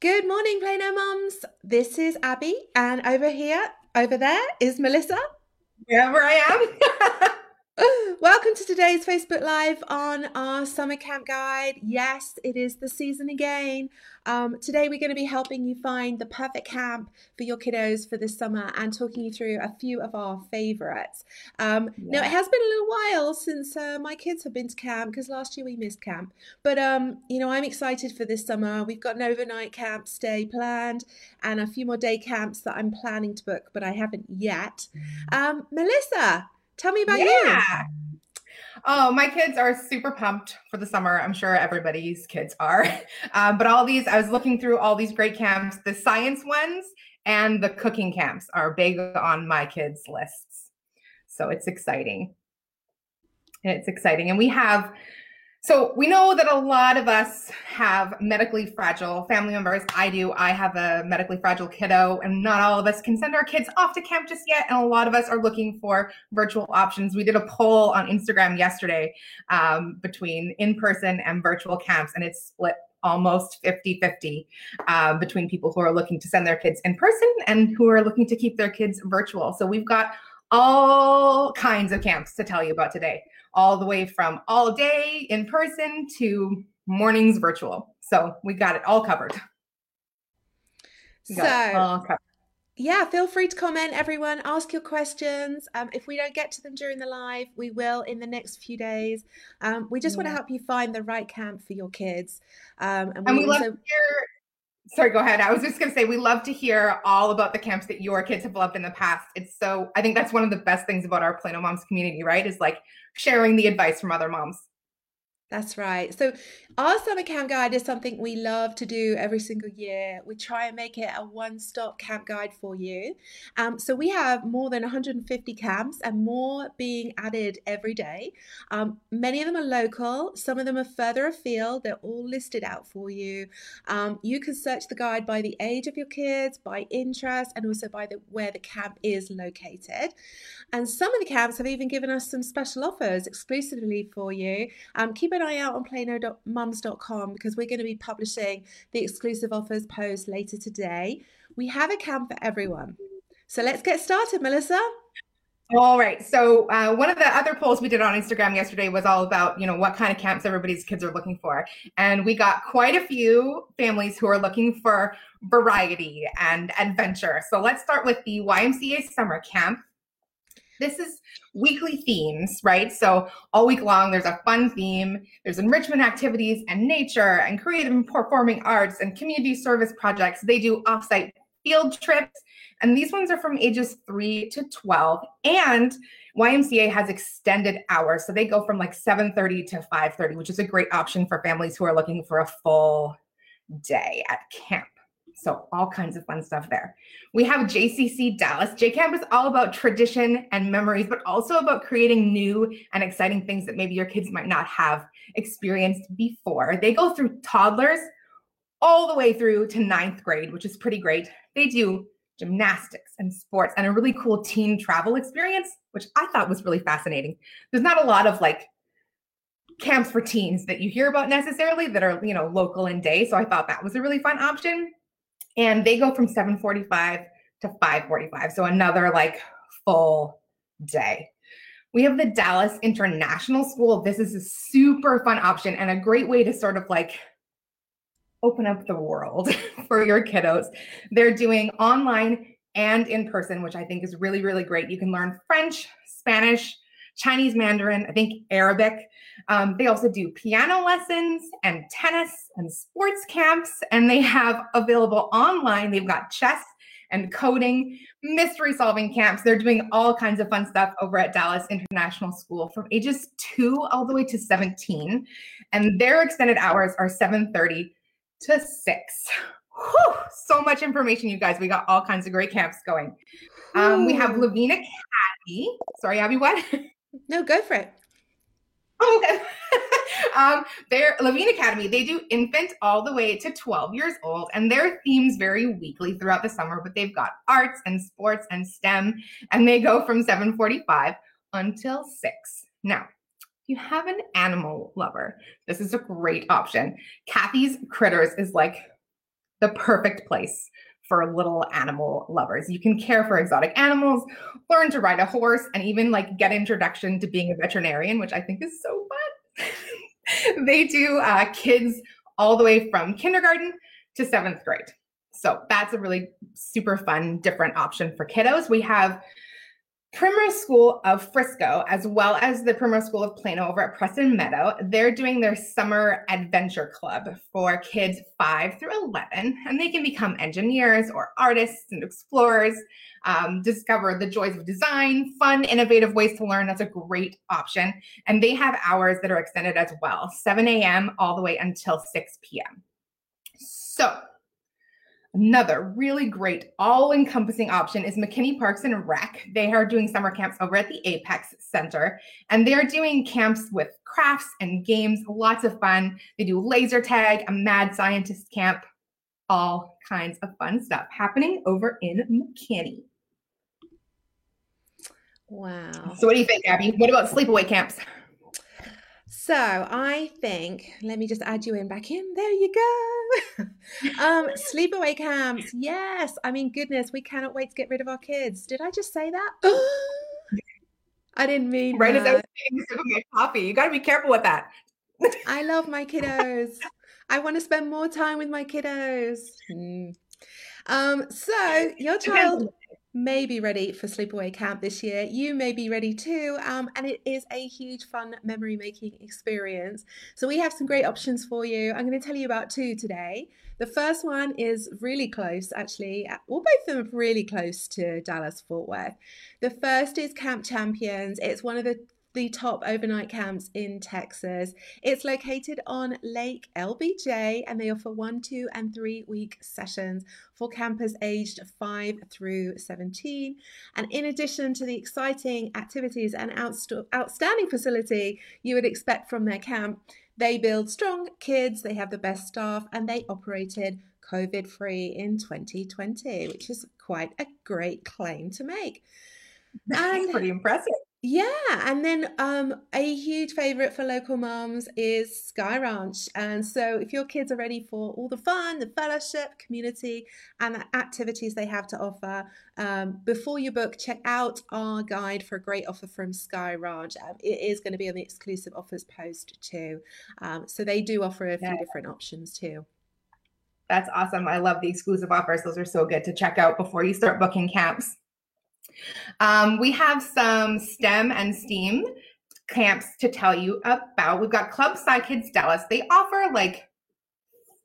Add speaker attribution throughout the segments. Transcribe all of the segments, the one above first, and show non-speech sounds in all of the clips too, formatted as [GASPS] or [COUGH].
Speaker 1: Good morning, Plano Mums. This is Abby, and over here, over there is Melissa.
Speaker 2: Wherever I am. [LAUGHS]
Speaker 1: Welcome to today's Facebook Live on our summer camp guide. Yes, it is the season again. Um, today, we're going to be helping you find the perfect camp for your kiddos for this summer and talking you through a few of our favorites. Um, yeah. Now, it has been a little while since uh, my kids have been to camp because last year we missed camp. But, um, you know, I'm excited for this summer. We've got an overnight camp stay planned and a few more day camps that I'm planning to book, but I haven't yet. Mm. Um, Melissa, Tell me about yeah. you.
Speaker 2: Oh, my kids are super pumped for the summer. I'm sure everybody's kids are. Um, [LAUGHS] but all these, I was looking through all these great camps. The science ones and the cooking camps are big on my kids' lists. So it's exciting. It's exciting. And we have so we know that a lot of us have medically fragile family members. I do. I have a medically fragile kiddo, and not all of us can send our kids off to camp just yet. And a lot of us are looking for virtual options. We did a poll on Instagram yesterday um, between in person and virtual camps, and it's split almost 50 50 uh, between people who are looking to send their kids in person and who are looking to keep their kids virtual. So we've got all kinds of camps to tell you about today all the way from all day in person to mornings virtual. So we got it all covered.
Speaker 1: so, all covered. yeah, feel free to comment, everyone. Ask your questions. Um, if we don't get to them during the live, we will in the next few days. Um, we just yeah. want to help you find the right camp for your kids.
Speaker 2: Um, and we, and we also- love to hear sorry go ahead. I was just going to say we love to hear all about the camps that your kids have loved in the past. It's so i think that's one of the best things about our plano moms community right? Is like sharing the advice from other moms
Speaker 1: that's right. So, our summer camp guide is something we love to do every single year. We try and make it a one stop camp guide for you. Um, so, we have more than 150 camps and more being added every day. Um, many of them are local, some of them are further afield. They're all listed out for you. Um, you can search the guide by the age of your kids, by interest, and also by the, where the camp is located. And some of the camps have even given us some special offers exclusively for you. Um, keep an eye out on plano.mums.com because we're going to be publishing the exclusive offers post later today. We have a camp for everyone. So let's get started, Melissa.
Speaker 2: All right. So uh, one of the other polls we did on Instagram yesterday was all about, you know, what kind of camps everybody's kids are looking for, and we got quite a few families who are looking for variety and adventure. So let's start with the YMCA summer camp. This is weekly themes, right? So all week long, there's a fun theme. There's enrichment activities and nature and creative and performing arts and community service projects. They do offsite field trips. And these ones are from ages three to 12. And YMCA has extended hours. So they go from like 7:30 to 5:30, which is a great option for families who are looking for a full day at camp. So all kinds of fun stuff there. We have JCC Dallas. JCamp is all about tradition and memories, but also about creating new and exciting things that maybe your kids might not have experienced before. They go through toddlers all the way through to ninth grade, which is pretty great. They do gymnastics and sports and a really cool teen travel experience, which I thought was really fascinating. There's not a lot of like camps for teens that you hear about necessarily that are, you know, local and day. So I thought that was a really fun option and they go from 7:45 to 5:45 so another like full day we have the Dallas International School. This is a super fun option and a great way to sort of like open up the world [LAUGHS] for your kiddos. They're doing online and in person, which I think is really, really great. You can learn French, Spanish, Chinese Mandarin, I think Arabic. Um, they also do piano lessons and tennis and sports camps, and they have available online. They've got chess and coding, mystery solving camps. They're doing all kinds of fun stuff over at Dallas International School from ages two all the way to 17. And their extended hours are 7:30 to 6. Whew, so much information, you guys. We got all kinds of great camps going. Um, we have Lavina Academy. Sorry, Abby, what? [LAUGHS]
Speaker 1: No, go for it.
Speaker 2: Oh, okay. [LAUGHS] um, they're Levine Academy. They do infant all the way to 12 years old, and their themes vary weekly throughout the summer. But they've got arts and sports and STEM, and they go from 7:45 until six. Now, if you have an animal lover, this is a great option. Kathy's Critters is like the perfect place for little animal lovers. You can care for exotic animals, learn to ride a horse, and even like get introduction to being a veterinarian, which I think is so fun. [LAUGHS] they do uh, kids all the way from kindergarten to seventh grade. So that's a really super fun, different option for kiddos. We have Primrose School of Frisco, as well as the Primrose School of Plano over at Preston Meadow, they're doing their summer adventure club for kids 5 through 11, and they can become engineers or artists and explorers, um, discover the joys of design, fun, innovative ways to learn. That's a great option. And they have hours that are extended as well 7 a.m. all the way until 6 p.m. So, Another really great all encompassing option is McKinney Parks and Rec. They are doing summer camps over at the Apex Center, and they're doing camps with crafts and games, lots of fun. They do laser tag, a mad scientist camp, all kinds of fun stuff happening over in McKinney.
Speaker 1: Wow.
Speaker 2: So, what do you think, Abby? What about sleepaway camps?
Speaker 1: So I think, let me just add you in back in. There you go. [LAUGHS] um, sleepaway camps. Yes. I mean, goodness, we cannot wait to get rid of our kids. Did I just say that? [GASPS] I didn't mean
Speaker 2: right
Speaker 1: that.
Speaker 2: as I was saying coffee. You got to be careful with that.
Speaker 1: I love my kiddos. I want to spend more time with my kiddos. Mm. Um, so your child may be ready for sleepaway camp this year. You may be ready too. Um, and it is a huge fun memory making experience. So we have some great options for you. I'm going to tell you about two today. The first one is really close, actually. Well, both of them are really close to Dallas Fort Worth. The first is Camp Champions. It's one of the the top overnight camps in Texas. It's located on Lake LBJ and they offer one, two, and three week sessions for campers aged 5 through 17. And in addition to the exciting activities and outst- outstanding facility you would expect from their camp, they build strong kids, they have the best staff, and they operated COVID free in 2020, which is quite a great claim to make.
Speaker 2: That's and, pretty impressive.
Speaker 1: Yeah, and then um, a huge favorite for local moms is Sky Ranch. And so, if your kids are ready for all the fun, the fellowship, community, and the activities they have to offer, um, before you book, check out our guide for a great offer from Sky Ranch. Um, it is going to be on the exclusive offers post too. Um, so, they do offer a few yeah. different options too.
Speaker 2: That's awesome. I love the exclusive offers. Those are so good to check out before you start booking camps. Um, we have some STEM and STEAM camps to tell you about. We've got Club SciKidz Dallas. They offer like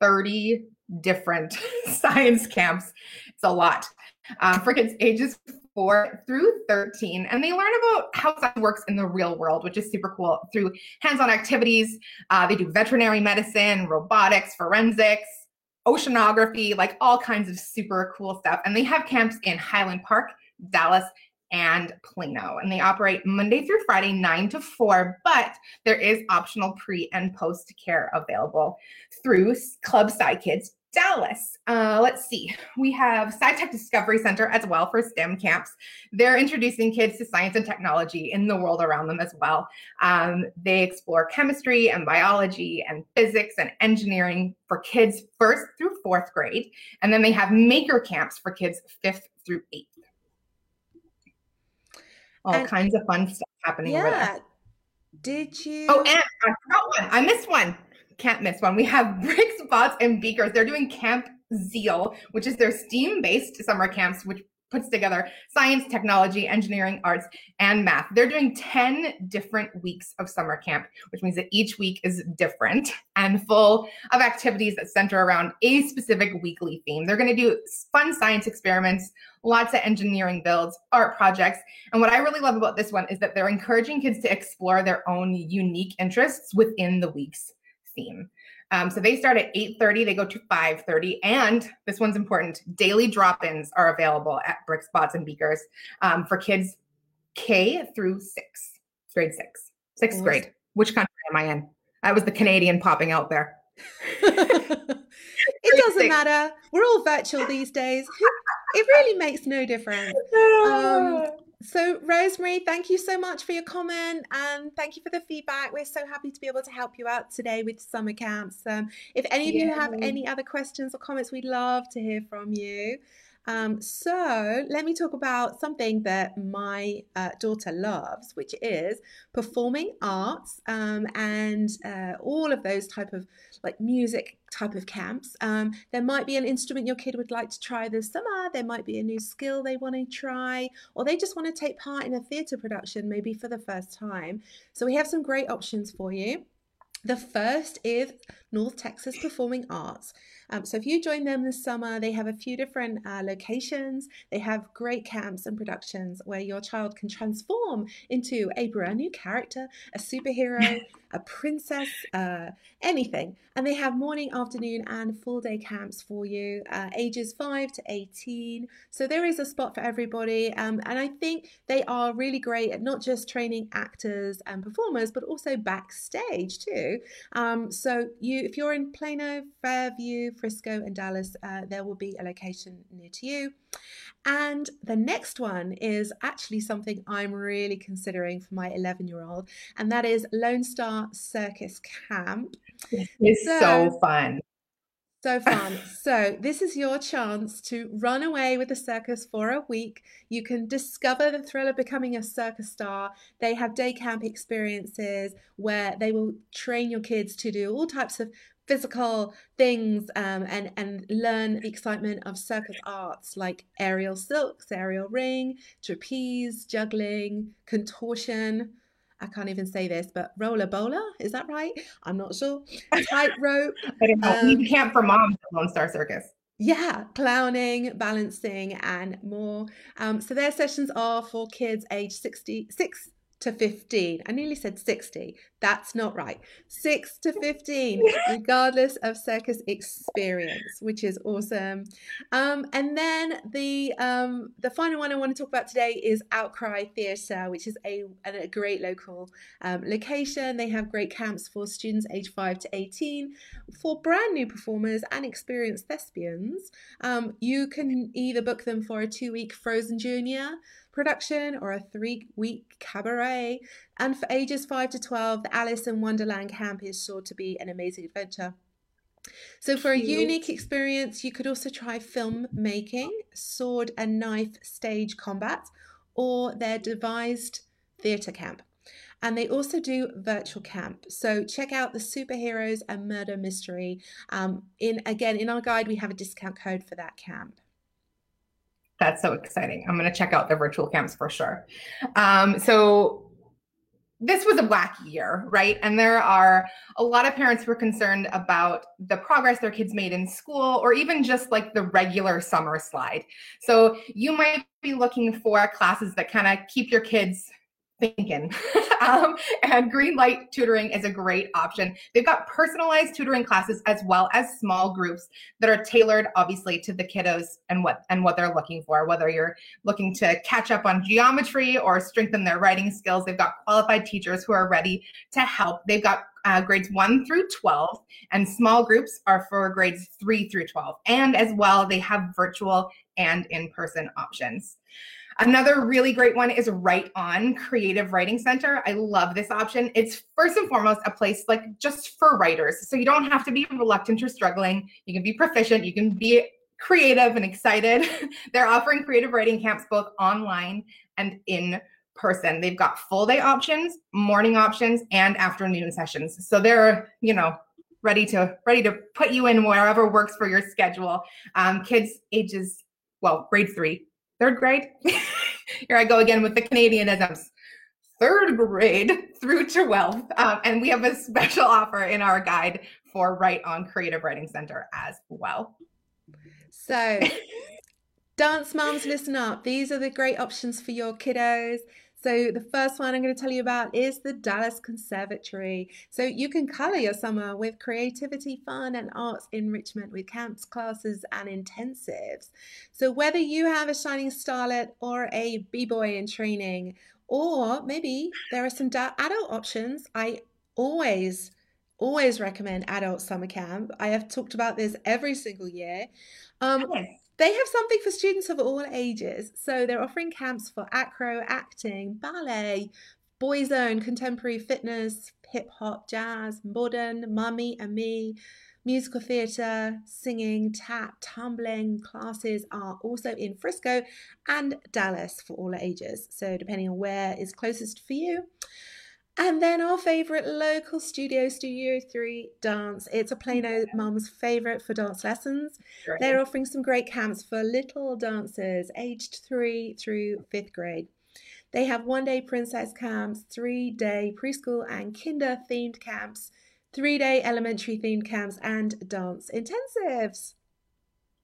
Speaker 2: 30 different [LAUGHS] science camps. It's a lot um, for kids ages four through 13. And they learn about how science works in the real world, which is super cool through hands on activities. Uh, they do veterinary medicine, robotics, forensics, oceanography, like all kinds of super cool stuff. And they have camps in Highland Park, Dallas, and Plano. And they operate Monday through Friday, 9 to 4, but there is optional pre and post care available through Club SciKidz Dallas. Uh, let's see. We have SciTech Discovery Center as well for STEM camps. They're introducing kids to science and technology in the world around them as well. Um, they explore chemistry and biology and physics and engineering for kids first through fourth grade. And then they have maker camps for kids fifth through eighth all and, kinds of fun stuff happening yeah. over there.
Speaker 1: Did oh, you?
Speaker 2: Oh, and I forgot one. I missed one. Can't miss one. We have [LAUGHS] bricks, bots, and beakers. They're doing Camp Zeal, which is their STEAM-based summer camps, which puts together science, technology, engineering, arts, and math. They're doing 10 different weeks of summer camp, which means that each week is different and full of activities that center around a specific weekly theme. They're going to do fun science experiments, lots of engineering builds, art projects. And what I really love about this one is that they're encouraging kids to explore their own unique interests within the week's theme. Um, so they start at 8:30, they go to 5:30, and this one's important. Daily drop-ins are available at Bricks Bots and Beakers um, for kids K through six, grade six, sixth grade. Which country am I in? That was the Canadian popping out there. [LAUGHS]
Speaker 1: it doesn't matter. We're all virtual these days. It really makes no difference. [LAUGHS] Um, So, Rosemary, thank you so much for your comment and thank you for the feedback. We're so happy to be able to help you out today with summer camps. Um, if any of you have any other questions or comments, we'd love to hear from you. Um, so let me talk about something that my uh, daughter loves, which is performing arts um, and uh, all of those type of like music type of camps. Um, there might be an instrument your kid would like to try this summer. There might be a new skill they want to try, or they just want to take part in a theatre production maybe for the first time. So we have some great options for you. The first is North Texas Performing Arts. Um, so if you join them this summer, they have a few different uh, locations. They have great camps and productions where your child can transform into a brand new character, a superhero, [LAUGHS] a princess, uh, anything. And they have morning, afternoon, and full day camps for you, uh, ages 5 to 18. So there is a spot for everybody. Um, and I think they are really great at not just training actors and performers, but also backstage too. Um, so you, if you're in Plano, Fairview, Frisco, and Dallas, uh, there will be a location near to you. And the next one is actually something I'm really considering for my 11 year old, and that is Lone Star Circus Camp.
Speaker 2: It's so, so fun.
Speaker 1: So fun. [LAUGHS] so, this is your chance to run away with the circus for a week. You can discover the thrill of becoming a circus star. They have day camp experiences where they will train your kids to do all types of physical things um, and and learn the excitement of circus arts like aerial silks, aerial ring, trapeze, juggling, contortion. I can't even say this, but rola bola, is that right? I'm not sure. Tightrope.
Speaker 2: I don't know. Um, camp for moms at Lone Star Circus.
Speaker 1: Yeah, clowning, balancing, and more. Um, so their sessions are for kids age 66 to 15. I nearly said 60. That's not right. 6 to [LAUGHS] 15, regardless of circus experience, which is awesome. Um, and then the um, the final one I want to talk about today is Outcry Theatre, which is a, a great local um, location. They have great camps for students age 5 to 18 for brand new performers and experienced thespians. Um, you can either book them for a two week Frozen Junior production or a three week cabaret. And for ages 5 to 12, the Alice in Wonderland camp is sure to be an amazing adventure. So, for a unique experience, you could also try film making, sword and knife stage combat, or their devised theatre camp. And they also do virtual camp. So check out the superheroes and murder mystery. Um, in again, in our guide, we have a discount code for that camp.
Speaker 2: That's so exciting. I'm going to check out the virtual camps for sure. Um, so this was a black year, right? And there are a lot of parents who are concerned about the progress their kids made in school or even just like the regular summer slide. So you might be looking for classes that kind of keep your kids thinking. [LAUGHS] um, and Green Light Tutoring is a great option. They've got personalized tutoring classes as well as small groups that are tailored, obviously, to the kiddos and what and what they're looking for. Whether you're looking to catch up on geometry or strengthen their writing skills, they've got qualified teachers who are ready to help. They've got uh, grades 1 through 12, and small groups are for grades 3 through 12. And as well, they have virtual and in person options. Another really great one is Write On Creative Writing Center. I love this option. It's first and foremost a place like just for writers. So you don't have to be reluctant or struggling. You can be proficient, you can be creative and excited. [LAUGHS] They're offering creative writing camps both online and in person. They've got full day options, morning options, and afternoon sessions. So they're, you know, ready to ready to put you in wherever works for your schedule. Um, kids ages well, grade three third grade. [LAUGHS] Here I go again with the Canadianisms. Third grade through 12th. Um, and we have a special offer in our guide for Write On Creative Writing Center as well.
Speaker 1: So, [LAUGHS] dance moms, listen up. These are the great options for your kiddos. So, the first one I'm going to tell you about is the Dallas Conservatory. So, you can color your summer with creativity, fun, and arts enrichment with camps, classes, and intensives. So, whether you have a shining starlet or a b boy in training, or maybe there are some adult options, I always always recommend adult summer camp. I have talked about this every single year. Um, they have something for students of all ages. So they're offering camps for acro, acting, ballet, boyzone, contemporary fitness, hip hop, jazz, modern, mummy and me, musical theatre, singing, tap, tumbling classes are also in Frisco and Dallas for all ages. So depending on where is closest for you. And then our favorite local studio, Studio 3 Dance. It's a Plano mum's favorite for dance lessons. Great. They're offering some great camps for little dancers aged 3 through 5th grade. They have one day princess camps, three day preschool and kinder themed camps, three day elementary themed camps, and dance intensives.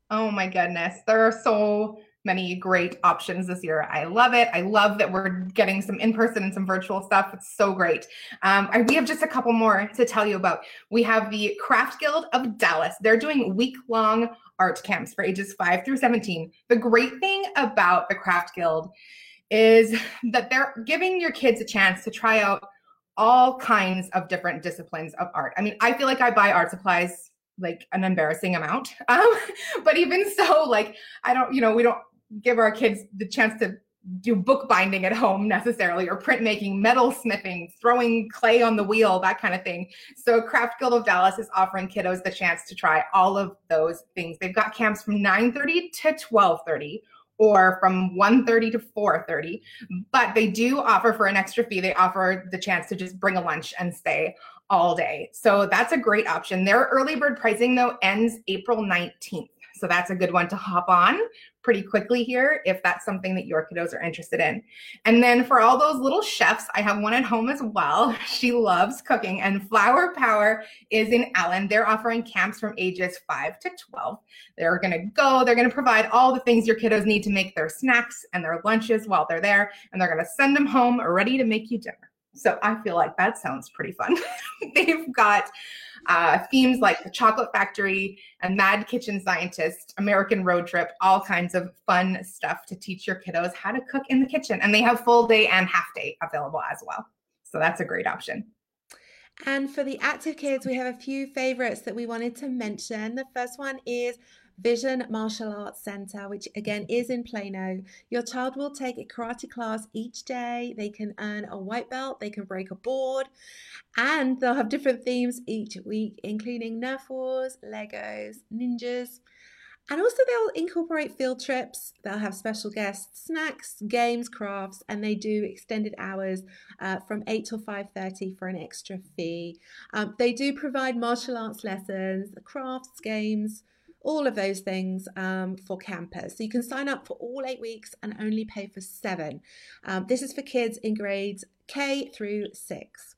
Speaker 2: Oh my goodness. There are so many great options this year. I love it. I love that we're getting some in person and some virtual stuff. It's so great. Um, we have just a couple more to tell you about. We have the Craft Guild of Dallas. They're doing week long art camps for ages 5 through 17. The great thing about the Craft Guild is that they're giving your kids a chance to try out all kinds of different disciplines of art. I mean, I feel like I buy art supplies like an embarrassing amount. [LAUGHS] Um, but even so, like, I don't, you know, we don't give our kids the chance to do bookbinding at home necessarily or printmaking metal smithing throwing clay on the wheel that kind of thing. So craft guild of dallas is offering kiddos the chance to try all of those things. They've got camps from 9.30 to 12.30 or from 1.30 to 4.30 but they do offer for an extra fee. They offer the chance to just bring a lunch and stay all day. So that's a great option. Their early bird pricing though ends april 19th so that's a good one to hop on pretty quickly here if that's something that your kiddos are interested in. And then for all those little chefs, I have one at home as well. [LAUGHS] She loves cooking, and Flour Power is in Allen. They're offering camps from ages 5 to 12. They're going to go, they're going to provide all the things your kiddos need to make their snacks and their lunches while they're there, and they're going to send them home ready to make you dinner. So I feel like that sounds pretty fun. [LAUGHS] They've got uh, themes like the Chocolate Factory and Mad Kitchen Scientist, American Road Trip, all kinds of fun stuff to teach your kiddos how to cook in the kitchen. And they have full day and half day available as well. So that's a great option.
Speaker 1: And for the active kids, we have a few favorites that we wanted to mention. The first one is Vision Martial Arts Center, which again is in Plano. Your child will take a karate class each day. They can earn a white belt, they can break a board, and they'll have different themes each week, including Nerf Wars, Legos, ninjas. And also, they'll incorporate field trips. They'll have special guests, snacks, games, crafts, and they do extended hours uh, from eight till five thirty for an extra fee. Um, they do provide martial arts lessons, crafts, games, all of those things um, for campers. So you can sign up for all eight weeks and only pay for seven. Um, this is for kids in grades K through six.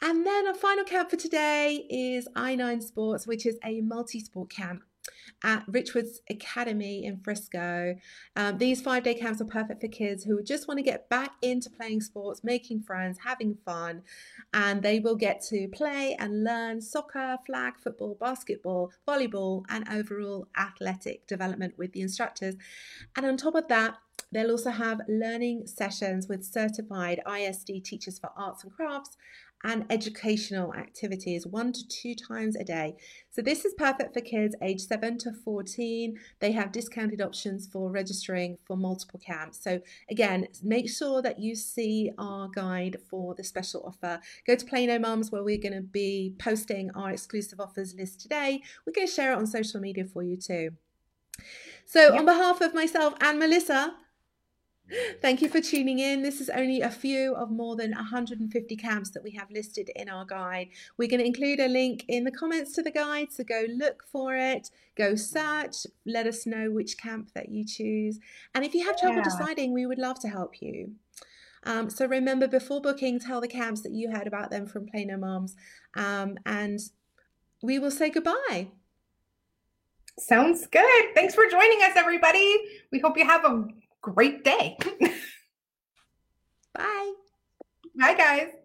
Speaker 1: And then our final camp for today is I9 Sports, which is a multi sport camp at Richwoods Academy in Frisco. Um, these five day camps are perfect for kids who just want to get back into playing sports, making friends, having fun, and they will get to play and learn soccer, flag football, basketball, volleyball, and overall athletic development with the instructors. And on top of that, They'll also have learning sessions with certified ISD teachers for arts and crafts and educational activities one to two times a day. So, this is perfect for kids aged 7 to 14. They have discounted options for registering for multiple camps. So, again, make sure that you see our guide for the special offer. Go to Plano Mums, where we're going to be posting our exclusive offers list today. We're going to share it on social media for you too. So, yep. on behalf of myself and Melissa, Thank you for tuning in. This is only a few of more than 150 camps that we have listed in our guide. We're going to include a link in the comments to the guide, so go look for it, go search, let us know which camp that you choose. And if you have trouble yeah. deciding, we would love to help you. Um, so remember, before booking, tell the camps that you heard about them from Plano Moms, um, and we will say goodbye.
Speaker 2: Sounds good. Thanks for joining us, everybody. We hope you have a great day. [LAUGHS]
Speaker 1: Bye.
Speaker 2: Bye, guys.